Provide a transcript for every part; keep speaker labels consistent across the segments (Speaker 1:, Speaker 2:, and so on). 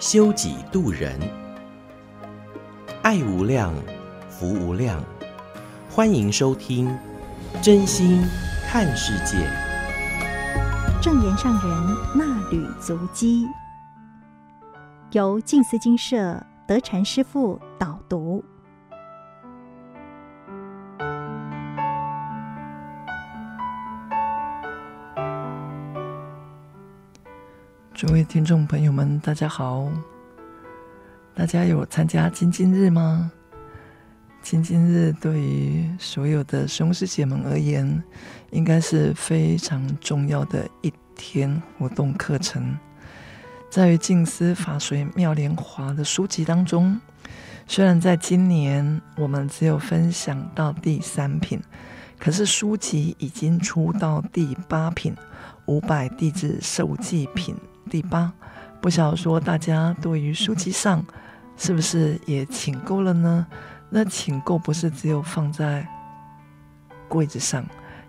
Speaker 1: 修己度人，爱无量，福无量。欢迎收听真心看世界，
Speaker 2: 正言上人纳履足迹，由静思精舍德禅师父导读。
Speaker 3: 诸位听众朋友们，大家好！大家有参加精进日吗？精进日对于所有的师兄师姐们而言，应该是非常重要的一天活动课程。在于《静思法随妙莲华》的书籍当中，虽然在今年我们只有分享到第三品，可是书籍已经出到第八品《五百弟子受记品》第八。不晓得说大家对于书籍上是不是也请购了呢？那请购不是只有放在柜子上，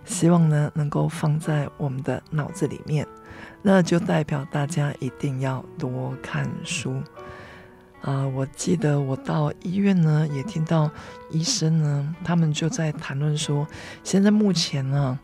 Speaker 3: 希望呢能够放在我们的脑子里面，那就代表大家一定要多看书啊！我记得我到医院呢，也听到医生呢，他们就在谈论说，现在目前呢。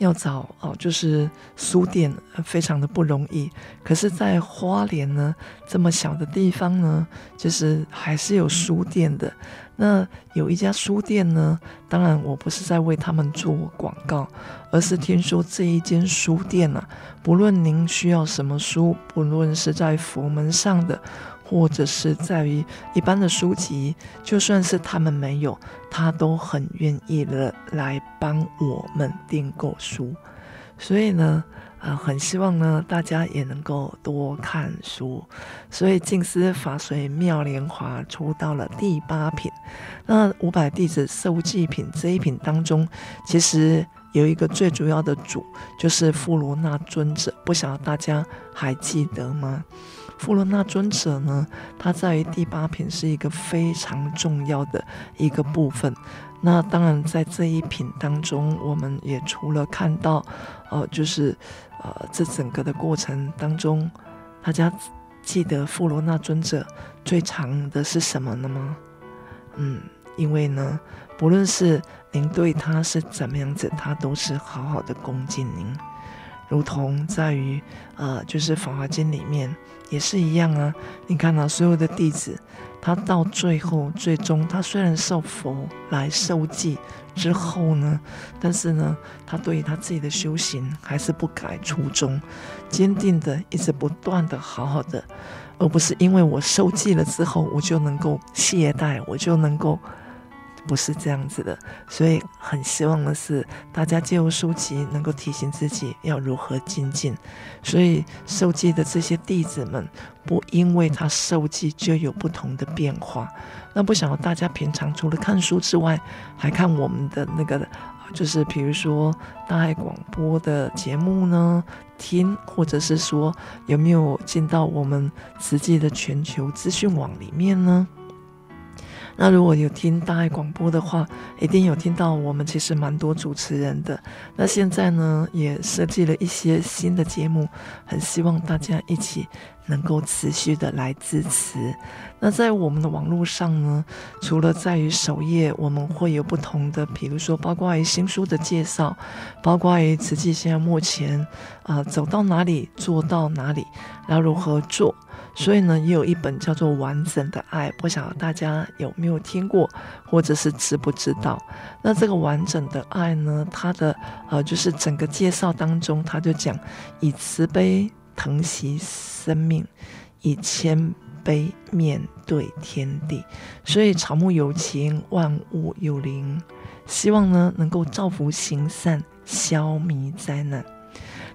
Speaker 3: 要找哦，就是书店非常的不容易。可是，在花莲呢，这么小的地方呢，就是还是有书店的。那有一家书店呢，当然我不是在为他们做广告，而是听说这一间书店啊，不论您需要什么书，不论是在佛门上的。或者是在于一般的书籍，就算是他们没有，他都很愿意的来帮我们订购书。所以呢，呃，很希望呢大家也能够多看书。所以《静思法随妙莲华》出到了第八品，那五百弟子受记品这一品当中，其实有一个最主要的主，就是富罗那尊者。不晓得大家还记得吗？富罗那尊者呢，他在于第八品是一个非常重要的一个部分。那当然，在这一品当中，我们也除了看到，呃，就是呃，这整个的过程当中，大家记得富罗那尊者最长的是什么呢吗？嗯，因为呢，不论是您对他是怎么样子，他都是好好的恭敬您。如同在于，呃，就是《法华经》里面也是一样啊。你看、啊、所有的弟子，他到最后、最终，他虽然受佛来受记之后呢，但是呢，他对于他自己的修行还是不改初衷，坚定的一直不断的好好的，而不是因为我受记了之后，我就能够懈怠，我就能够。不是这样子的，所以很希望的是大家借由书籍能够提醒自己要如何精进。所以受记的这些弟子们，不因为他受记就有不同的变化。那不晓得大家平常除了看书之外，还看我们的那个，就是比如说大爱广播的节目呢，听，或者是说有没有进到我们慈济的全球资讯网里面呢？那如果有听大爱广播的话，一定有听到我们其实蛮多主持人的。那现在呢，也设计了一些新的节目，很希望大家一起能够持续的来支持。那在我们的网络上呢，除了在于首页，我们会有不同的，比如说包括于新书的介绍，包括于慈济现在目前啊、走到哪里做到哪里，然后如何做。所以呢，也有一本叫做《完整的爱》，不晓得大家有没有听过，或者是知不知道？那这个《完整的爱》呢，它的呃，就是整个介绍当中，他就讲以慈悲疼惜生命，以谦卑面对天地。所以草木有情，万物有灵，希望呢能够造福行善，消弭灾难。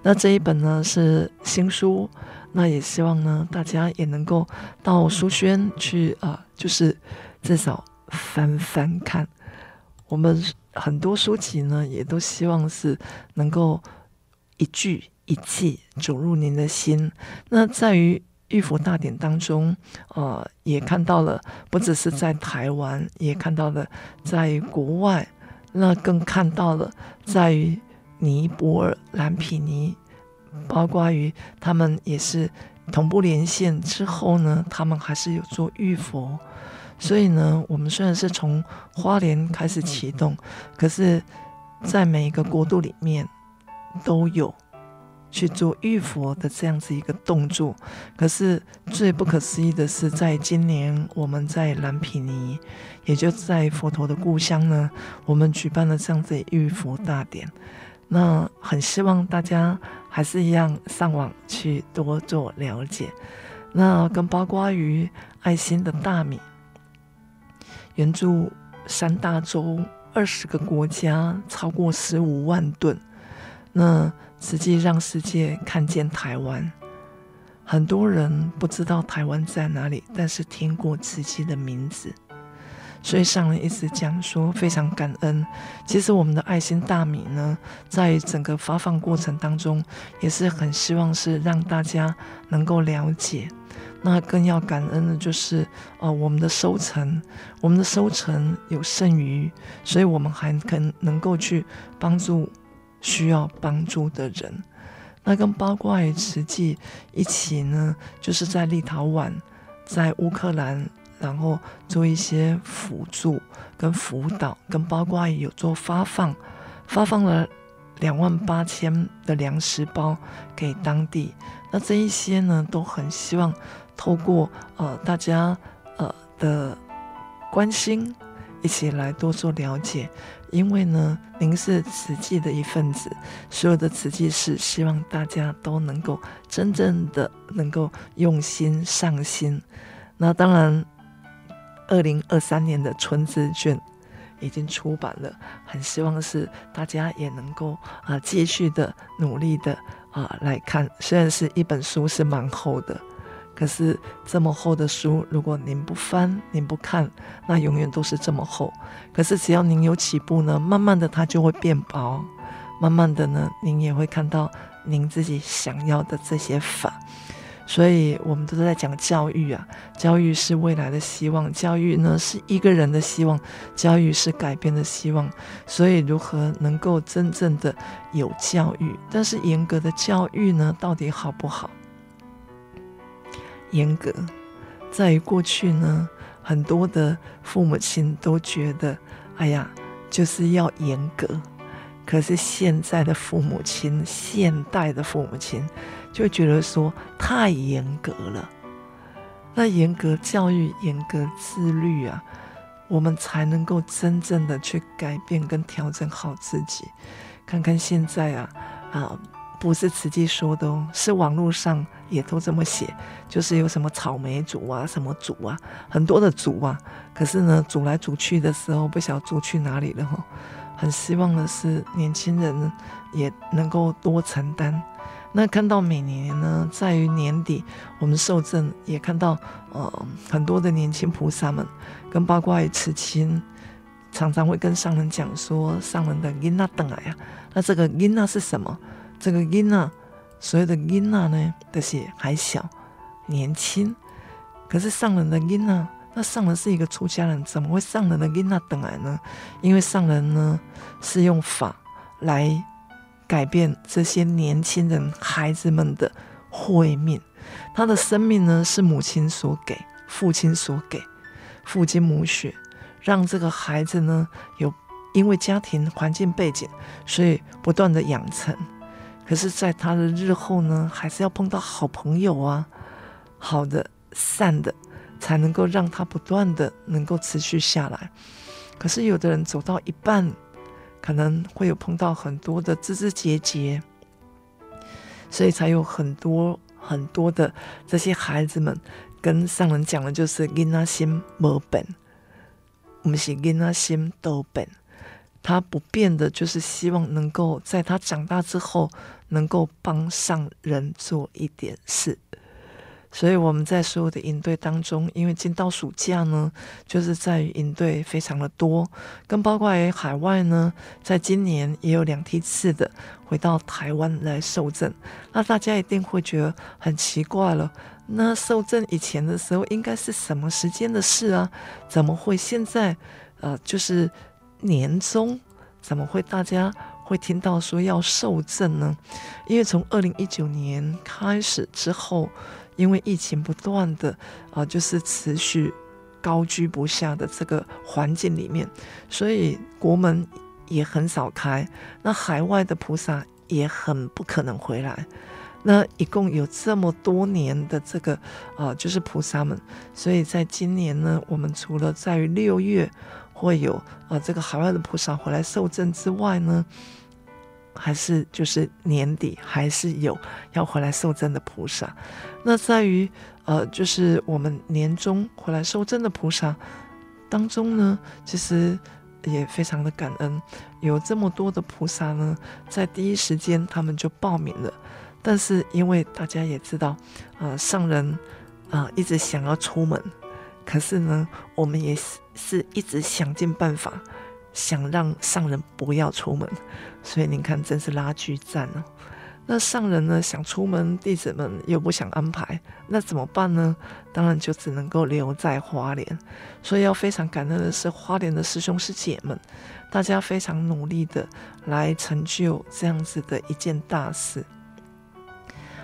Speaker 3: 那这一本呢是新书，那也希望呢大家也能够到书轩去啊、就是至少翻翻看。我们很多书籍呢，也都希望是能够一句一记走入您的心。那在于《玉佛大典》当中，呃，也看到了，不只是在台湾，也看到了在国外，那更看到了在于尼泊尔、蓝毗尼，包括于他们也是同步连线之后呢，他们还是有做浴佛。所以呢，我们虽然是从花莲开始启动，可是，在每一个国度里面都有去做浴佛的这样子一个动作。可是最不可思议的是，在今年我们在蓝毗尼，也就在佛陀的故乡呢，我们举办了这样子的浴佛大典。那很希望大家还是一样上网去多做了解。那跟包括于爱心的大米。援助三大洲二十个国家，超过十五万吨。那实际让世界看见台湾。很多人不知道台湾在哪里，但是听过慈济的名字。所以上人一直讲说非常感恩。其实我们的爱心大米呢，在整个发放过程当中，也是很希望是让大家能够了解。那更要感恩的就是，呃，我们的收成，我们的收成有剩余，所以我们还可能够去帮助需要帮助的人。那跟包括于慈济一起呢，就是在立陶宛、在乌克兰，然后做一些辅助跟辅导，跟包括有做发放，发放了两万八千的粮食包给当地。那这一些呢，都很希望。透过呃大家呃的关心，一起来多做了解。因为呢，您是慈济的一份子，所有的慈济是，希望大家都能够真正的能够用心上心。那当然，二零二三年的春之卷已经出版了，很希望是大家也能够啊、继续的努力的啊、来看。虽然是一本书，是蛮厚的。可是这么厚的书，如果您不翻，您不看，那永远都是这么厚。可是只要您有起步呢，慢慢的它就会变薄，慢慢的呢，您也会看到您自己想要的这些法。所以我们都在讲教育啊，教育是未来的希望，教育呢是一个人的希望，教育是改变的希望。所以如何能够真正的有教育，但是严格的教育呢，到底好不好？严格，在于过去呢，很多的父母亲都觉得，哎呀，就是要严格。可是现在的父母亲，现代的父母亲，就觉得说太严格了。那严格教育、严格自律啊，我们才能够真正的去改变跟调整好自己。看看现在啊，啊。不是慈济说的哦，是网络上也都这么写，就是有什么草莓族啊，什么族啊，很多的族啊。可是呢，组来组去的时候，不晓得组去哪里了哈。很希望的是，年轻人也能够多承担。那看到每年呢，在于年底，我们受证也看到，呃，很多的年轻菩萨们，跟包括慈亲，常常会跟上人讲说，上人的囡仔等来呀。那这个囡仔是什么？这个囡呐，所谓的囡呐呢，都是还小、年轻。可是上人的囡呐，那上人是一个出家人，怎么会上人的囡呐等来呢？因为上人呢是用法来改变这些年轻人、孩子们的慧命。他的生命呢是母亲所给，父亲所给，父精母血，让这个孩子呢有因为家庭环境背景，所以不断的养成。可是，在他的日后呢，还是要碰到好朋友啊，好的、善的，才能够让他不断的能够持续下来。可是，有的人走到一半，可能会有碰到很多的枝枝节节，所以才有很多很多的这些孩子们跟上人讲的，就是囡仔心没变，不是囡仔心都变。他不变的就是希望能够在他长大之后，能够帮上人做一点事。所以我们在所有的营队当中，因为进到暑假呢，就是在于营队非常的多，跟包括海外呢，在今年也有两梯次的回到台湾来受证。那大家一定会觉得很奇怪了，那受证以前的时候应该是什么时间的事啊？怎么会现在呃就是年终？怎么会大家会听到说要受证呢？因为从二零一九年开始之后。因为疫情不断的啊、就是持续高居不下的这个环境里面，所以国门也很少开，那海外的菩萨也很不可能回来。那一共有这么多年的这个啊、就是菩萨们，所以在今年呢，我们除了在于六月会有啊、这个海外的菩萨回来受证之外呢。还是就是年底还是有要回来受赠的菩萨，那在于呃，就是我们年终回来受赠的菩萨当中呢，其实也非常的感恩，有这么多的菩萨呢，在第一时间他们就报名了。但是因为大家也知道，呃，上人啊、一直想要出门，可是呢，我们也是是一直想尽办法。想让上人不要出门，所以您看，真是拉锯战哦。那上人呢，想出门，弟子们又不想安排，那怎么办呢？当然就只能够留在花莲。所以要非常感恩的是，花莲的师兄师姐们，大家非常努力的来成就这样子的一件大事。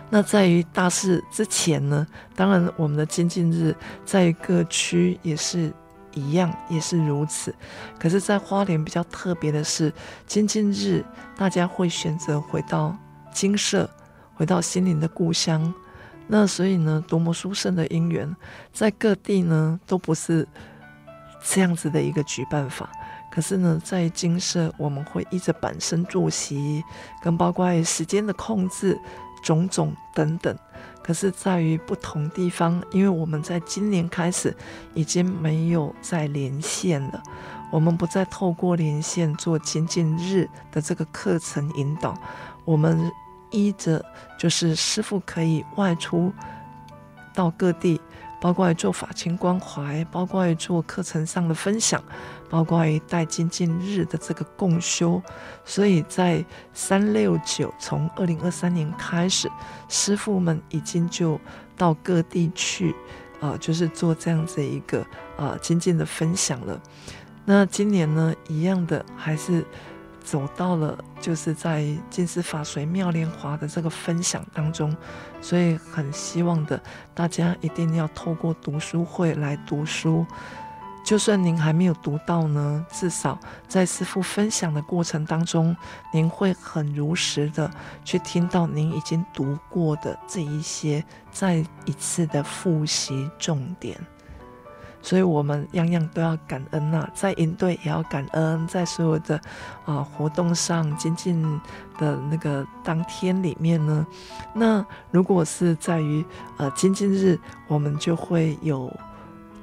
Speaker 3: 那在于大事之前呢，当然我们的精进日在各区也是。一样也是如此，可是，在花莲比较特别的是，精进日大家会选择回到精舍，回到心灵的故乡。那所以呢，多么殊胜的因缘，在各地呢都不是这样子的一个举办法。可是呢，在精舍，我们会依着板身坐席，跟包括时间的控制，种种等等。可是，在于不同地方，因为我们在今年开始已经没有再连线了，我们不再透过连线做前进日的这个课程引导，我们依着就是师傅可以外出到各地。包括做法亲关怀，包括做课程上的分享，包括带精进日的这个共修，所以在三六九从二零二三年开始，师父们已经就到各地去，啊、就是做这样子一个啊精进的分享了。那今年呢，一样的还是。走到了，就是在金丝法随妙莲华的这个分享当中，所以很希望的大家一定要透过读书会来读书。就算您还没有读到呢，至少在师父分享的过程当中，您会很如实的去听到您已经读过的这一些，再一次的复习重点。所以，我们样样都要感恩呐、在营队也要感恩，在所有的啊、活动上精进的那个当天里面呢，那如果是在于呃精进日，我们就会有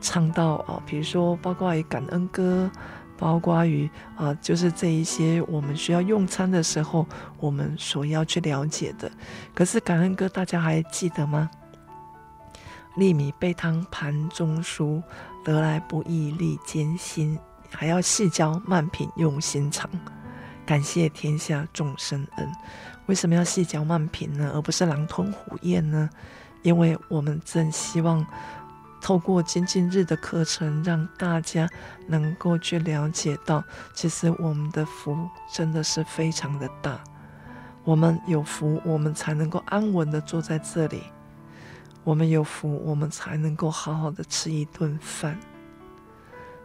Speaker 3: 唱到啊、比如说包括于感恩歌，包括于啊、就是这一些我们需要用餐的时候，我们所要去了解的。可是感恩歌大家还记得吗？粒米被汤盘中书，得来不易历艰辛，还要细嚼慢品用心尝，感谢天下众生恩。为什么要细嚼慢品呢？而不是狼吞虎咽呢？因为我们正希望透过精进日的课程，让大家能够去了解到，其实我们的福真的是非常的大。我们有福，我们才能够安稳的坐在这里。我们有福，我们才能够好好的吃一顿饭。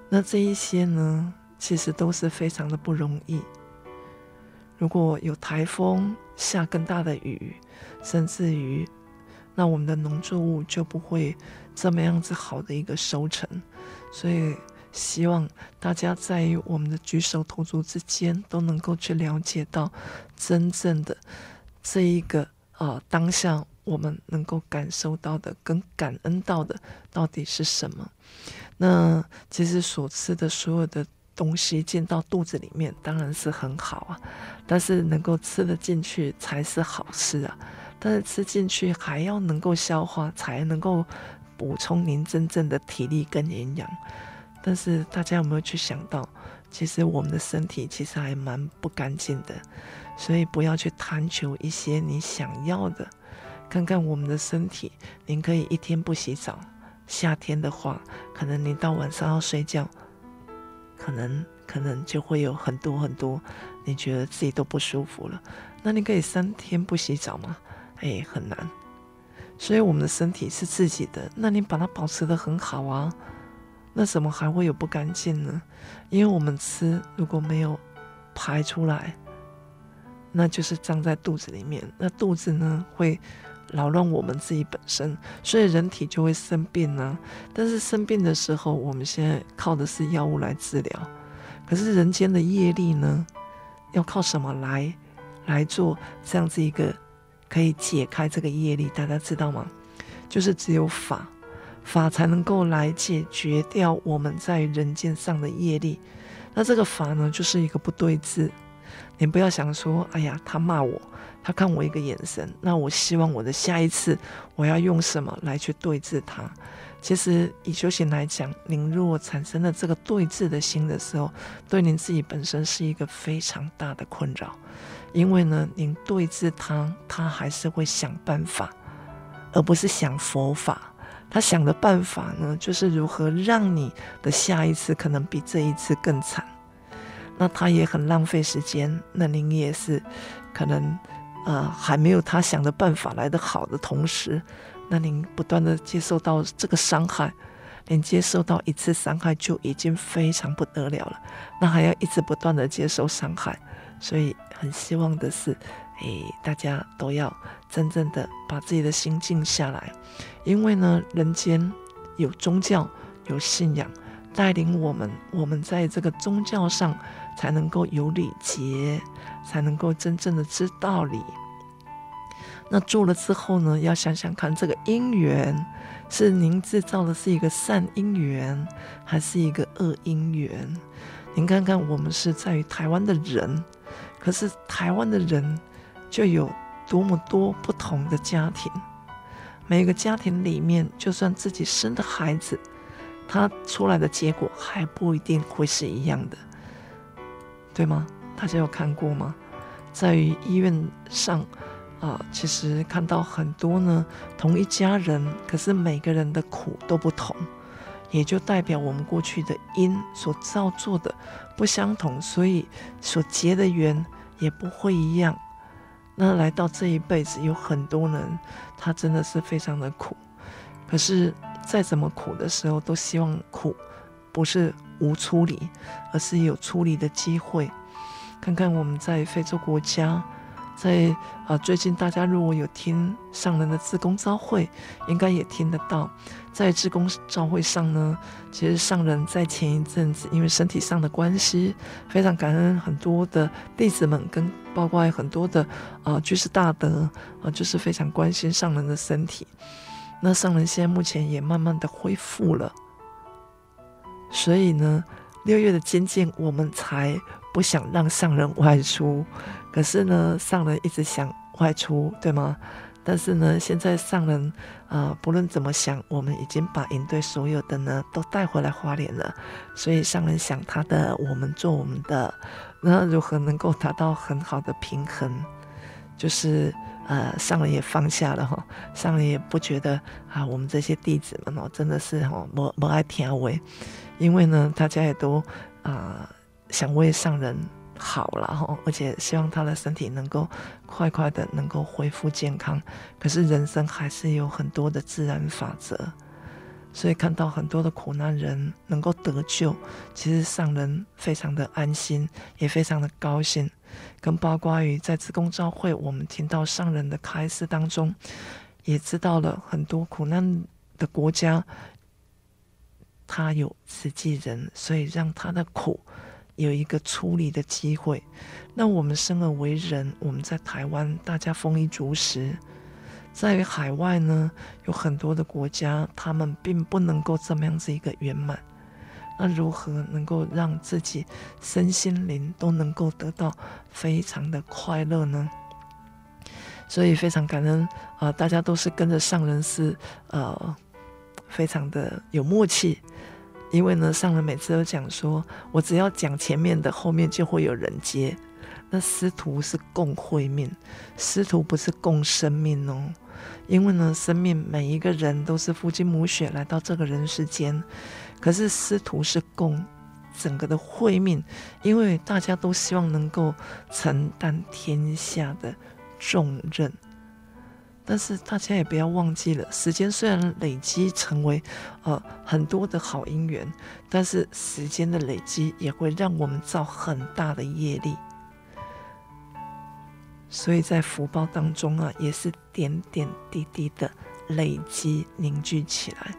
Speaker 3: 那这一些呢，其实都是非常的不容易。如果有台风下更大的雨，甚至于，那我们的农作物就不会这么样子好的一个收成。所以，希望大家在于我们的举手投足之间，都能够去了解到真正的这一个啊、呃、当下。我们能够感受到的跟感恩到的到底是什么？那其实所吃的所有的东西进到肚子里面，当然是很好啊。但是能够吃得进去才是好事啊。但是吃进去还要能够消化，才能够补充您真正的体力跟营养。但是大家有没有去想到，其实我们的身体其实还蛮不干净的，所以不要去贪求一些你想要的。看看我们的身体，您可以一天不洗澡。夏天的话，可能您到晚上要睡觉，可能可能就会有很多很多，你觉得自己都不舒服了。那你可以三天不洗澡吗？哎，很难。所以我们的身体是自己的，那你把它保持得很好啊，那怎么还会有不干净呢？因为我们吃如果没有排出来，那就是胀在肚子里面，那肚子呢会。扰乱我们自己本身，所以人体就会生病呢、但是生病的时候，我们现在靠的是药物来治疗。可是人间的业力呢，要靠什么来来做这样子一个可以解开这个业力？大家知道吗？就是只有法，法才能够来解决掉我们在人间上的业力。那这个法呢，就是一个不对治。你不要想说，哎呀，他骂我。他看我一个眼神，那我希望我的下一次我要用什么来去对治他？其实以修行来讲，您如果产生了这个对治的心的时候，对您自己本身是一个非常大的困扰，因为呢，您对治他，他还是会想办法，而不是想佛法。他想的办法呢，就是如何让你的下一次可能比这一次更惨。那他也很浪费时间，那您也是可能。呃，还没有他想的办法来得好的同时，那您不断的接受到这个伤害，连接受到一次伤害就已经非常不得了了，那还要一直不断的接受伤害，所以很希望的是，哎，大家都要真正的把自己的心静下来，因为呢，人间有宗教，有信仰带领我们，我们在这个宗教上才能够有礼节。才能够真正的知道理。那做了之后呢，要想想看，这个因缘是您制造的是一个善因缘，还是一个恶因缘？您看看，我们是在于台湾的人，可是台湾的人就有多么多不同的家庭，每个家庭里面，就算自己生的孩子，他出来的结果还不一定会是一样的，对吗？大家有看过吗？在于医院上，啊、其实看到很多呢，同一家人，可是每个人的苦都不同，也就代表我们过去的因所造作的不相同，所以所结的缘也不会一样。那来到这一辈子，有很多人，他真的是非常的苦，可是再怎么苦的时候，都希望苦不是无出理，而是有出理的机会。看看我们在非洲国家，在啊、最近大家如果有听上人的志工招会，应该也听得到。在志工招会上呢，其实上人在前一阵子因为身体上的关系，非常感恩很多的弟子们，跟包括很多的啊、居士大德啊、就是非常关心上人的身体。那上人现在目前也慢慢的恢复了，所以呢，六月的精进我们才。不想让上人外出，可是呢，上人一直想外出，对吗？但是呢，现在上人啊、不论怎么想，我们已经把营队所有的呢都带回来花莲了，所以上人想他的，我们做我们的，那如何能够达到很好的平衡？就是呃，上人也放下了哈，上人也不觉得啊，我们这些弟子们哦，真的是哈，不不爱听话，因为呢，大家也都啊。想为上人好了哈，而且希望他的身体能够快快的能够恢复健康。可是人生还是有很多的自然法则，所以看到很多的苦难人能够得救，其实上人非常的安心，也非常的高兴。跟包括于在自公召会，我们听到上人的开示当中，也知道了很多苦难的国家，他有慈济人，所以让他的苦。有一个处理的机会，那我们生而为人，我们在台湾大家丰衣足食，在海外呢，有很多的国家，他们并不能够这么样子一个圆满，那如何能够让自己身心灵都能够得到非常的快乐呢？所以非常感恩啊、大家都是跟着上人是呃，非常的有默契。因为呢，上人每次都讲说，我只要讲前面的，后面就会有人接。那师徒是共慧命，师徒不是共生命哦。因为呢，生命每一个人都是父精母血来到这个人世间，可是师徒是共整个的慧命，因为大家都希望能够承担天下的重任。但是大家也不要忘记了，时间虽然累积成为呃很多的好姻缘，但是时间的累积也会让我们造很大的业力。所以在福报当中啊，也是点点滴滴的累积凝聚起来。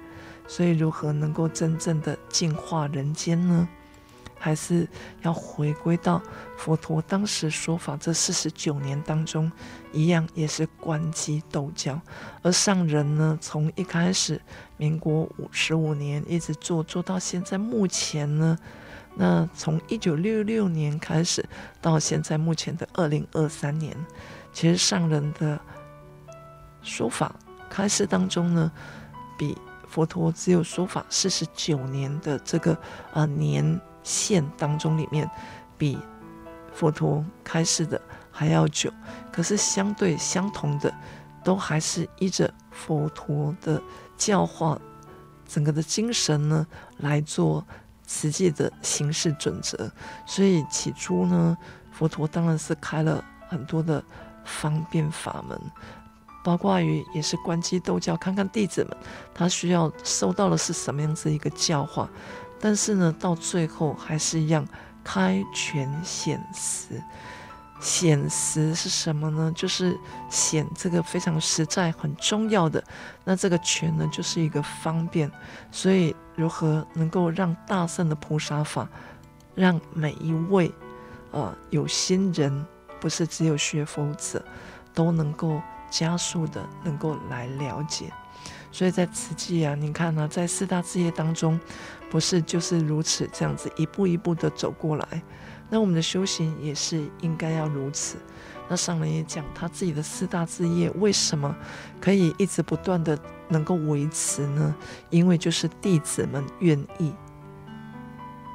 Speaker 3: 所以如何能够真正的净化人间呢？还是要回归到佛陀当时说法这四十九年当中，一样也是观机斗教。而上人呢，从一开始民国五十五年一直做做到现在，目前呢，那从一九六六年开始到现在目前的二零二三年，其实上人的说法开示当中呢，比佛陀只有说法四十九年的这个呃年。线当中里面，比佛陀开示的还要久，可是相对相同的，都还是依着佛陀的教化，整个的精神呢来做实际的行事准则。所以起初呢，佛陀当然是开了很多的方便法门，包括于也是关机逗教，看看弟子们他需要受到的是什么样子一个教化。但是呢，到最后还是一样开权显实。显实是什么呢？就是显这个非常实在、很重要的。那这个权呢，就是一个方便。所以，如何能够让大圣的菩萨法，让每一位呃有心人，不是只有学佛者，都能够加速的能够来了解。所以在此际啊，你看呢、在四大志业当中，不是就是如此这样子一步一步的走过来。那我们的修行也是应该要如此。那上人也讲他自己的四大志业为什么可以一直不断的能够维持呢？因为就是弟子们愿意，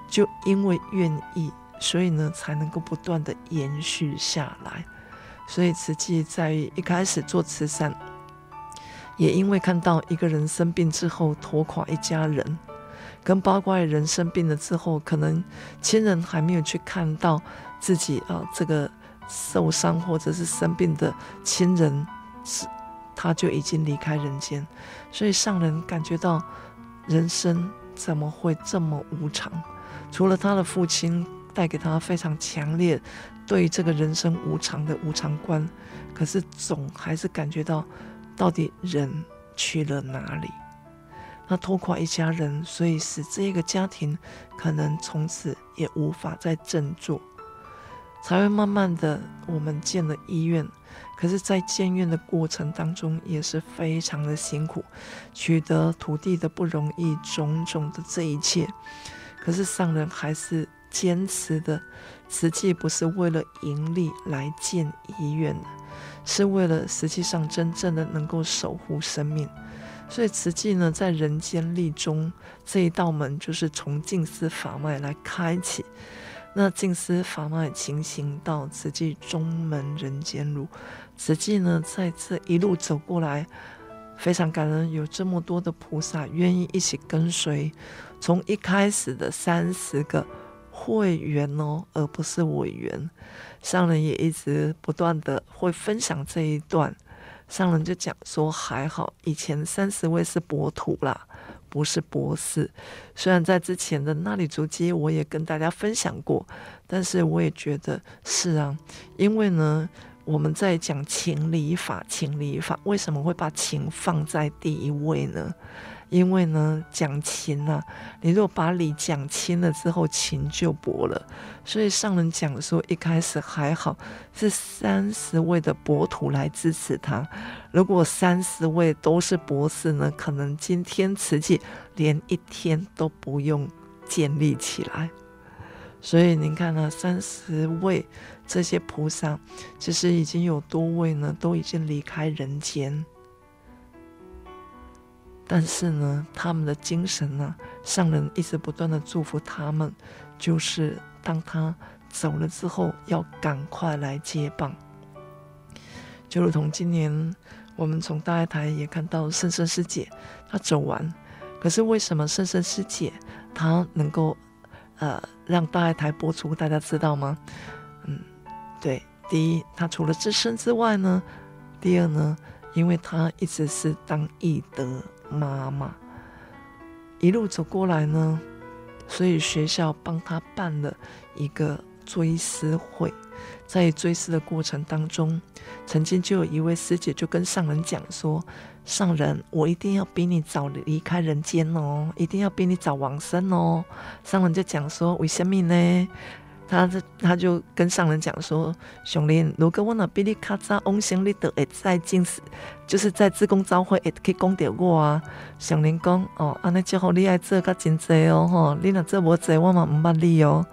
Speaker 3: 就因为愿意，所以呢才能够不断的延续下来。所以慈济在于一开始做慈善。也因为看到一个人生病之后拖垮一家人，跟八卦人生病了之后，可能亲人还没有去看到自己啊这个受伤或者是生病的亲人，是他就已经离开人间，所以上人感觉到人生怎么会这么无常？除了他的父亲带给他非常强烈对这个人生无常的无常观，可是总还是感觉到。到底人去了哪里？那拖垮一家人，所以使这个家庭可能从此也无法再振作，才会慢慢的我们建了医院。可是，在建院的过程当中也是非常的辛苦，取得土地的不容易，种种的这一切。可是上人还是坚持的，实际不是为了盈利来建医院的。是为了实际上真正的能够守护生命，所以慈济呢，在人间立中这一道门，就是从静思法脉来开启。那静思法脉勤行道，慈济中门人间路。慈济呢，在这一路走过来，非常感恩有这么多的菩萨愿意一起跟随，从一开始的三十个会员哦，而不是委员。上人也一直不断的会分享这一段，上人就讲说还好，以前三十位是博土啦，不是博士。虽然在之前的那里足迹我也跟大家分享过，但是我也觉得是啊，因为呢，我们在讲情理法，情理法为什么会把情放在第一位呢？因为呢，讲情啊，你如果把理讲清了之后，情就薄了。所以上人讲说，一开始还好，是三十位的博徒来支持他。如果三十位都是博士呢，可能今天慈济连一天都不用建立起来。所以您看呢，三十位这些菩萨，其实已经有多位呢，都已经离开人间。但是呢，他们的精神呢，上人一直不断的祝福他们，就是当他走了之后，要赶快来接棒。就如同今年我们从大爱台也看到圣圣师姐她走完，可是为什么圣圣师姐她能够？呃，让大爱台播出，大家知道吗？嗯，对，第一，她除了自身之外呢，第二呢，因为她一直是当义德妈妈，一路走过来呢，所以学校帮他办了一个追思会，在追思的过程当中，曾经就有一位师姐就跟上人讲说。上人，我一定要比你早离开人间哦，一定要比你早往生哦。上人就讲说，为什么呢？他他就跟上人讲说，上人，如果我那比你较早往生，你都会在进，就是在志工朝会会可以讲到我啊。上人讲，哦，安尼之后你爱做较真济哦，吼，你若做无济，我嘛唔捌你哦。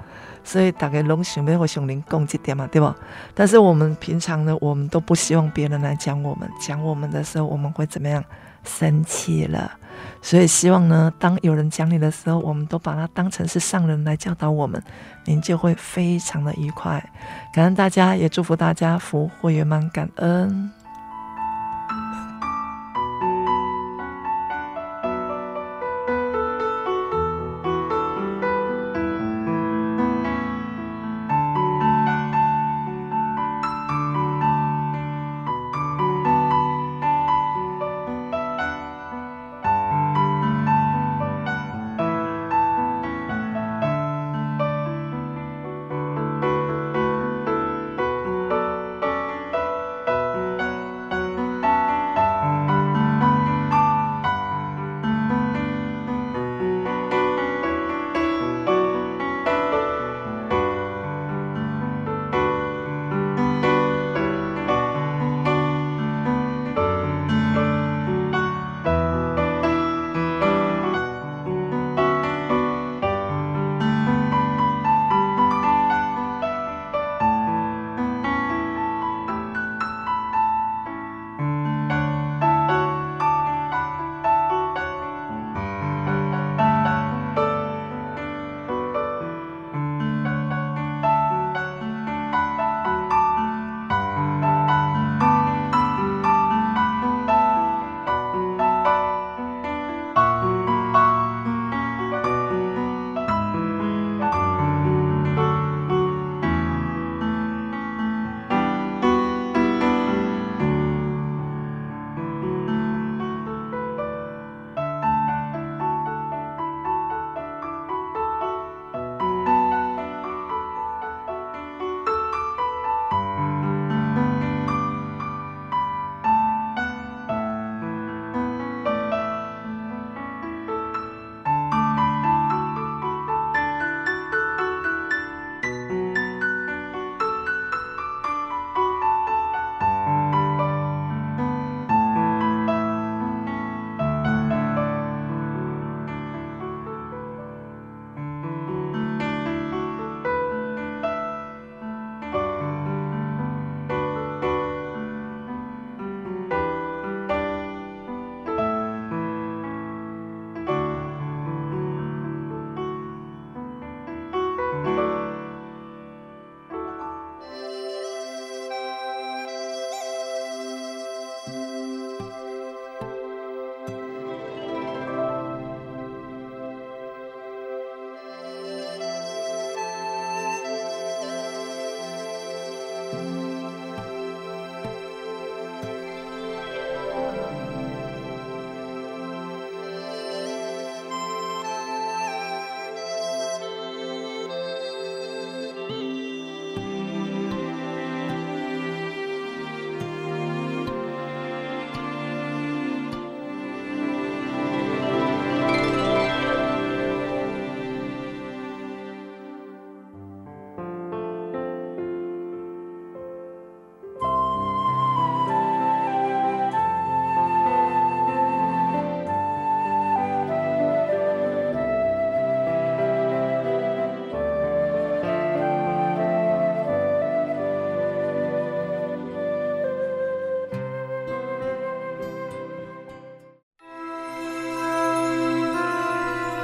Speaker 3: 所以大家拢想要和上人讲一点嘛，对吧？但是我们平常呢，我们都不希望别人来讲我们，讲我们的时候，我们会怎么样？生气了。所以希望呢，当有人讲你的时候，我们都把它当成是上人来教导我们，您就会非常的愉快。感恩大家，也祝福大家福慧圆满，感恩。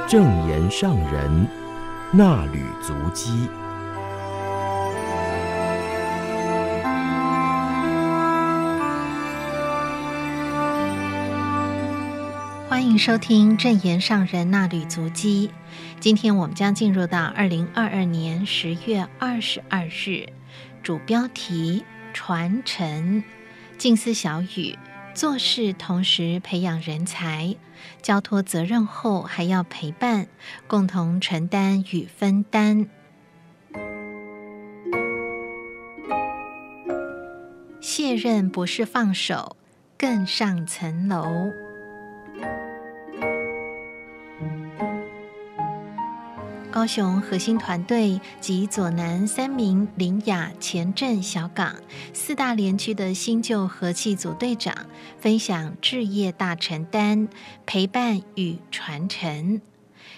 Speaker 1: 正言上人那履足迹。
Speaker 4: 欢迎收听正言上人那履足迹。今天我们将进入到二零二二年十月二十二日，主标题传承，静思小语。做事同时培养人才，交托责任后还要陪伴，共同承担与分担。卸任不是放手，更上层楼。高雄核心团队及左南三民苓雅前镇小港四大连区的新旧和气组队长分享置业大承担，陪伴与传承。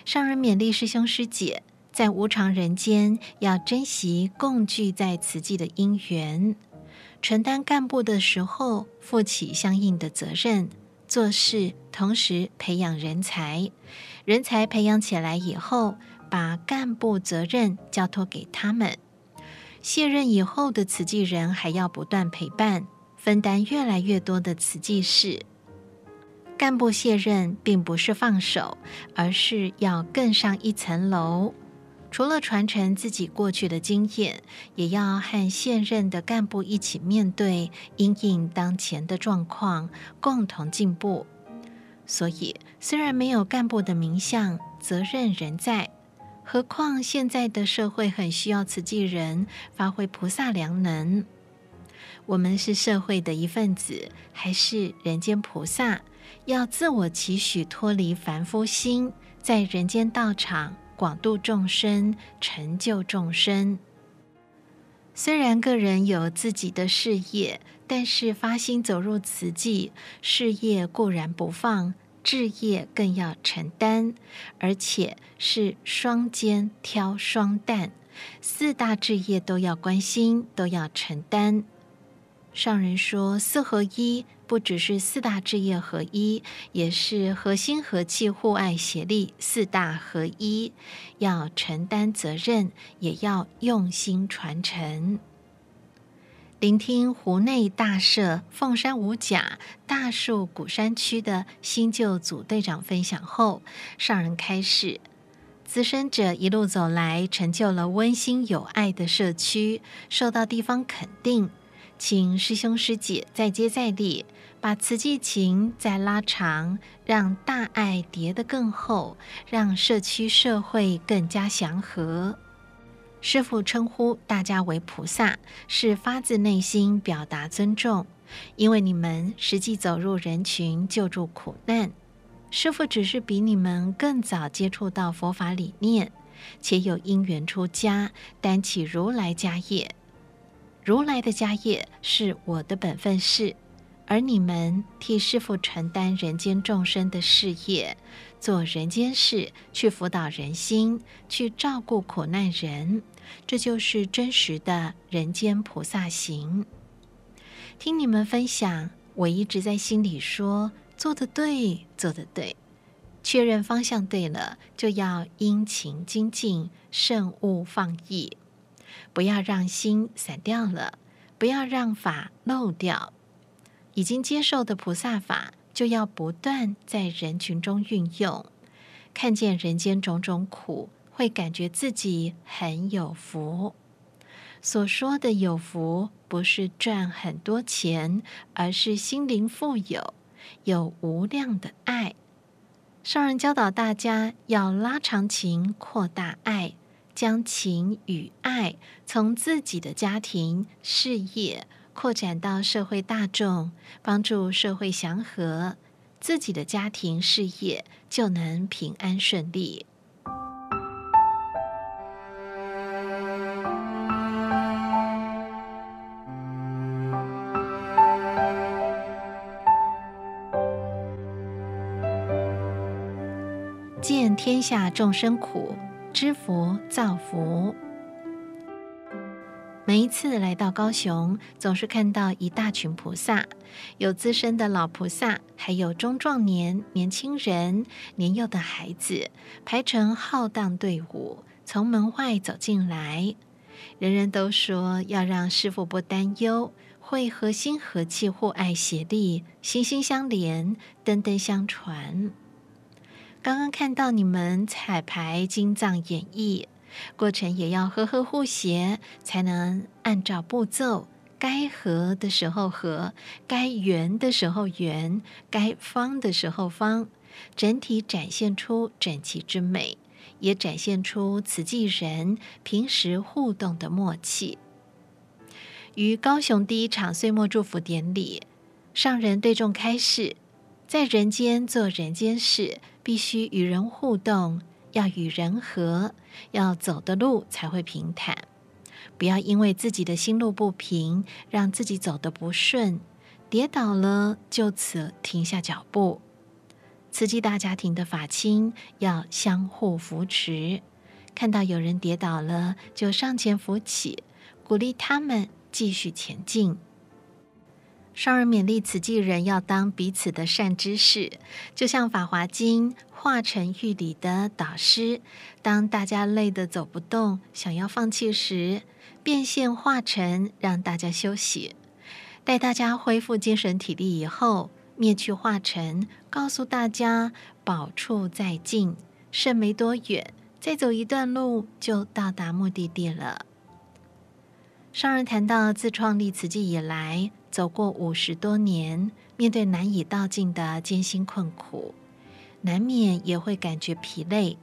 Speaker 4: 上人勉励师兄师姐，在无常人间要珍惜共聚在此际的因缘，承担干部的时候负起相应的责任，做事同时培养人才，人才培养起来以后。把干部责任交托给他们，卸任以后的慈济人还要不断陪伴，分担越来越多的慈济事。干部卸任并不是放手，而是要更上一层楼。除了传承自己过去的经验，也要和现任的干部一起面对因应当前的状况，共同进步。所以，虽然没有干部的名相，责任仍在。何况现在的社会很需要慈济人发挥菩萨良能。我们是社会的一份子，还是人间菩萨？要自我期许，脱离凡夫心，在人间道场广度众生，成就众生。虽然个人有自己的事业，但是发心走入慈济，事业固然不放。置业更要承担，而且是双肩挑双担，四大置业都要关心，都要承担。上人说四合一，不只是四大置业合一，也是和心和气互爱协力，四大合一，要承担责任，也要用心传承。聆听湖内大社凤山五甲大树鼓山区的新旧组队长分享后，上人开始：资深者一路走来，成就了温馨有爱的社区，受到地方肯定，请师兄师姐再接再厉，把慈济情再拉长，让大爱叠得更厚，让社区社会更加祥和。师父称呼大家为菩萨，是发自内心表达尊重，因为你们实际走入人群，救助苦难。师父只是比你们更早接触到佛法理念，且有因缘出家，担起如来家业。如来的家业是我的本分事，而你们替师父承担人间众生的事业，做人间事，去辅导人心，去照顾苦难人。这就是真实的人间菩萨行。听你们分享，我一直在心里说：做得对，做得对。确认方向对了，就要殷勤精进，慎勿放逸，不要让心散掉了，不要让法漏掉。已经接受的菩萨法，就要不断在人群中运用，看见人间种种苦。会感觉自己很有福。所说的有福，不是赚很多钱，而是心灵富有，有无量的爱。上人教导大家要拉长情，扩大爱，将情与爱从自己的家庭、事业扩展到社会大众，帮助社会祥和，自己的家庭事业就能平安顺利。天下众生苦，知福造福。每一次来到高雄，总是看到一大群菩萨，有资深的老菩萨，还有中壮年、年轻人、年幼的孩子，排成浩荡队伍，从门外走进来。人人都说要让师父不担忧，会和心和气、互爱协力、心心相连、灯灯相传。刚刚看到你们彩排金藏演绎。过程也要和和互协，才能按照步骤，该合的时候合，该圆的时候圆，该方的时候方，整体展现出整齐之美，也展现出慈济人平时互动的默契。于高雄第一场岁末祝福典礼，上人对众开示，在人间做人间事，必须与人互动。要与人和，要走的路才会平坦。不要因为自己的心路不平，让自己走得不顺，跌倒了就此停下脚步。慈济大家庭的法亲要相互扶持，看到有人跌倒了，就上前扶起，鼓励他们继续前进。商人勉励慈济人要当彼此的善知识，就像《法华经》化成玉里的导师，当大家累得走不动，想要放弃时，变现化成让大家休息；待大家恢复精神体力以后，灭去化成，告诉大家宝处在近，剩没多远，再走一段路就到达目的地了。商人谈到自创立慈济以来，走过五十多年，面对难以道尽的艰辛困苦，难免也会感觉疲累。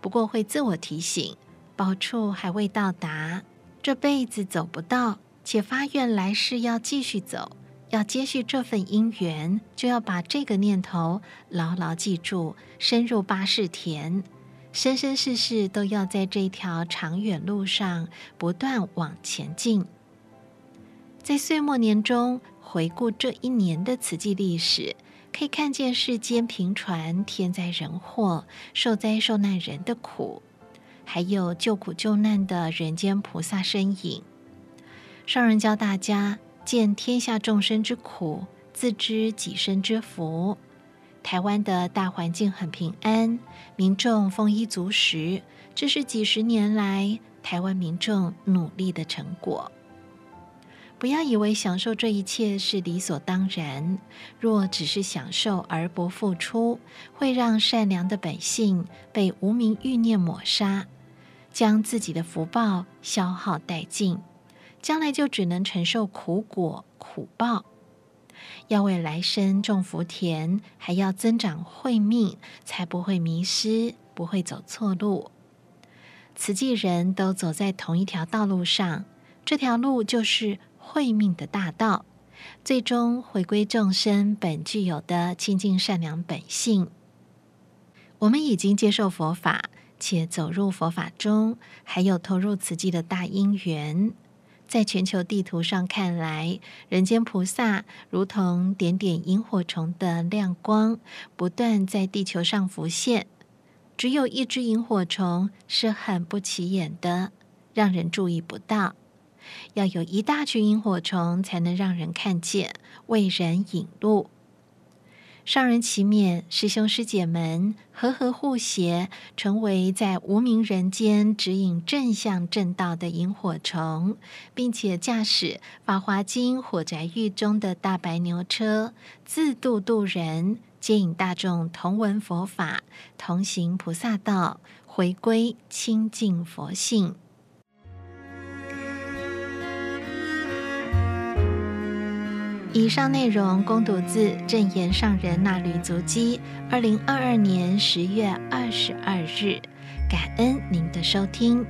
Speaker 4: 不过会自我提醒，宝处还未到达，这辈子走不到，且发愿来世要继续走，要接续这份因缘，就要把这个念头牢牢记住，深入八识田，生生世世都要在这条长远路上不断往前进。在岁末年终回顾这一年的慈济历史，可以看见世间频传天灾人祸、受灾受难人的苦，还有救苦救难的人间菩萨身影。上人教大家见天下众生之苦，自知己身之福。台湾的大环境很平安，民众丰衣足食，这是几十年来台湾民众努力的成果。不要以为享受这一切是理所当然，若只是享受而不付出，会让善良的本性被无明欲念抹杀，将自己的福报消耗殆尽，将来就只能承受苦果苦报。要为来生种福田，还要增长慧命，才不会迷失，不会走错路。慈济人都走在同一条道路上，这条路就是。慧命的大道，最终回归众生本具有的清净善良本性。我们已经接受佛法，且走入佛法中，还有投入此际的大因缘。在全球地图上看来，人间菩萨如同点点萤火虫的亮光，不断在地球上浮现。只有一只萤火虫是很不起眼的，让人注意不到。要有一大群萤火虫，才能让人看见，为人引路。上人祈勉师兄师姐们和和互协，成为在无明人间指引正向正道的萤火虫，并且驾驶《法华经》火宅狱中的大白牛车，自度度人，接引大众同闻佛法，同行菩萨道，回归清净佛性。以上内容供读自正言上人那履足迹，二零二二年十月二十二日，感恩您的收
Speaker 5: 听。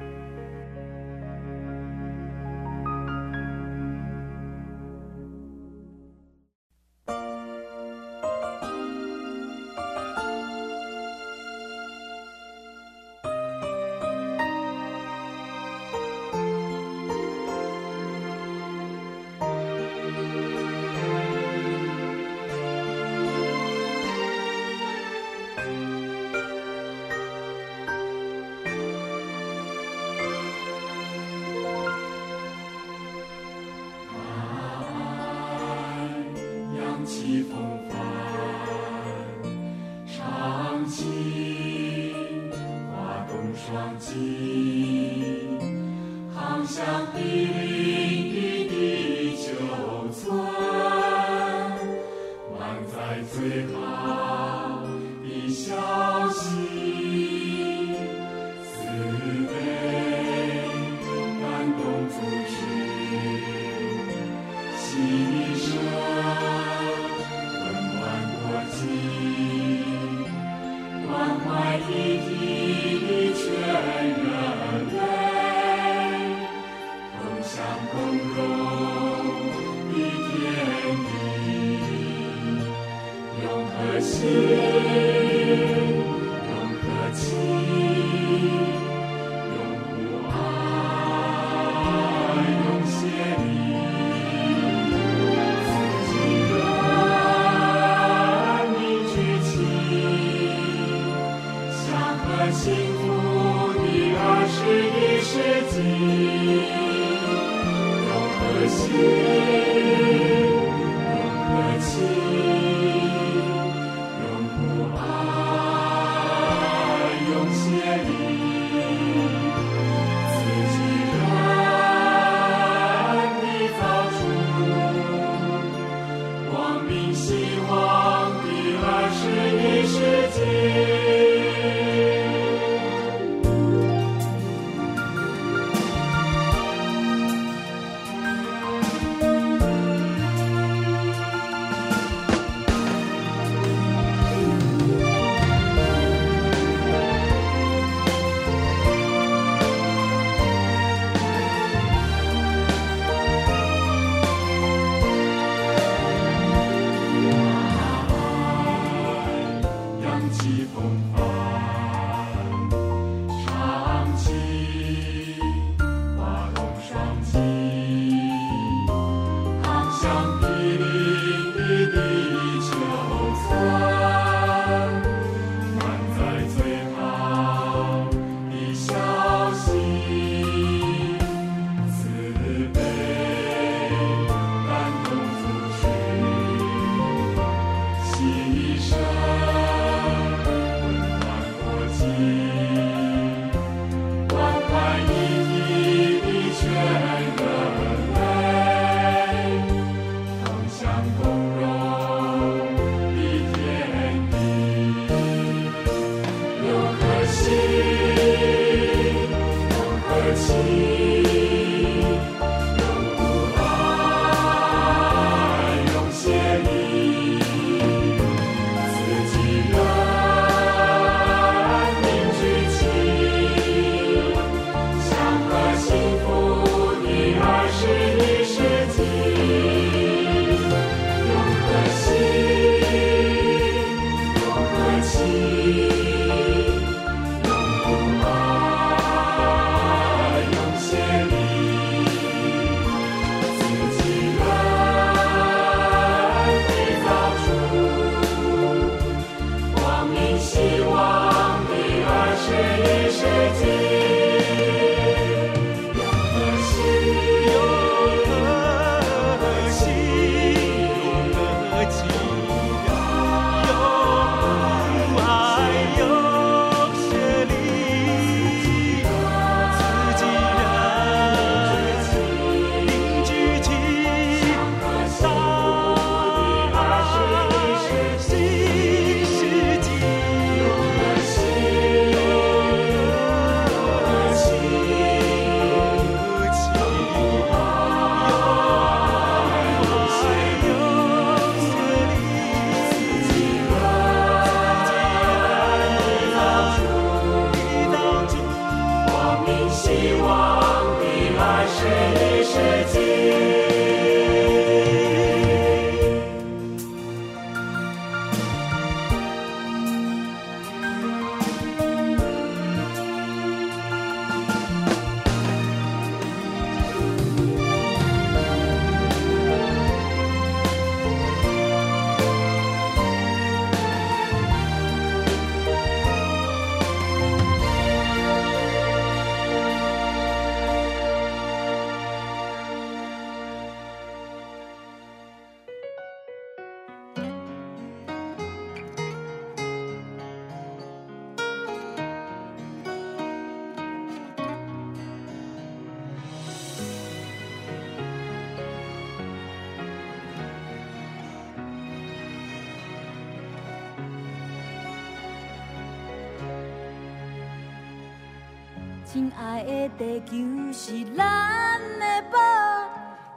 Speaker 6: 亲爱的地球是咱的宝，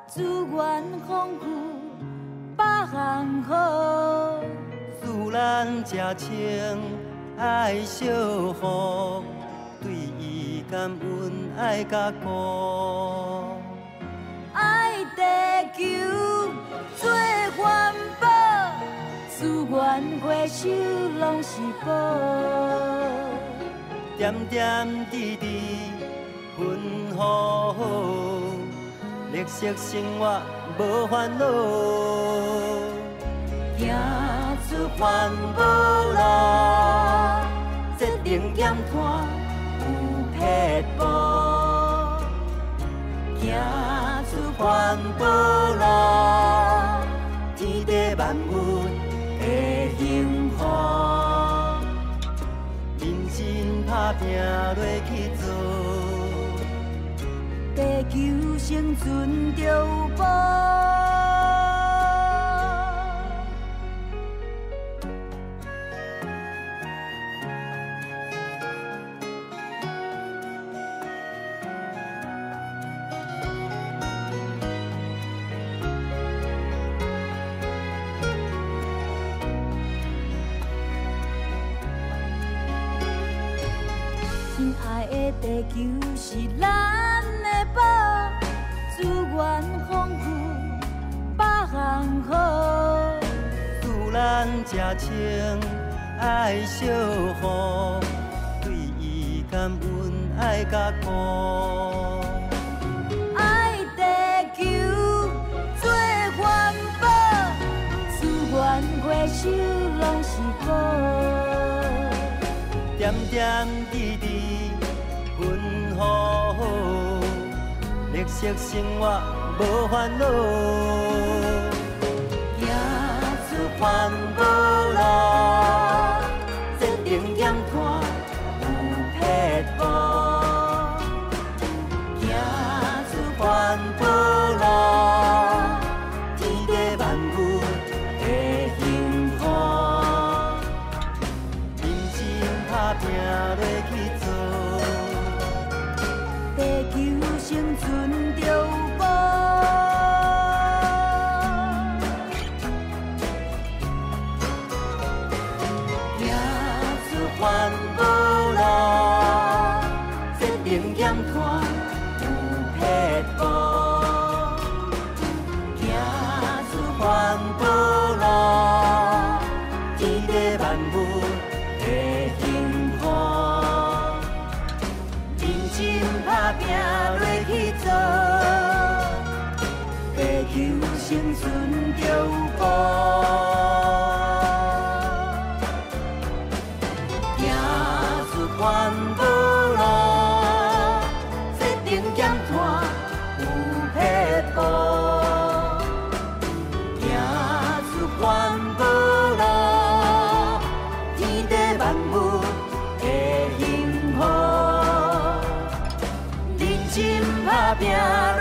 Speaker 6: 资源丰富，百项好。
Speaker 7: 自然真清，爱惜护，对伊感恩爱甲顾。
Speaker 6: 爱地球做环保，资源回收拢是宝。
Speaker 7: 点点滴滴分好，绿色生活无烦恼。
Speaker 6: 行出环保路，节能减碳有撇步。行出环保路，打拼落去做，地球生存就有保。好。
Speaker 7: 自然食清，爱惜护，对伊感恩爱甲苦。
Speaker 6: 爱地球做环保，资源回收拢是宝。
Speaker 7: 点点滴滴。分好，绿色生活无烦恼。
Speaker 6: 行出环保路，节能减碳有撇步。
Speaker 7: 打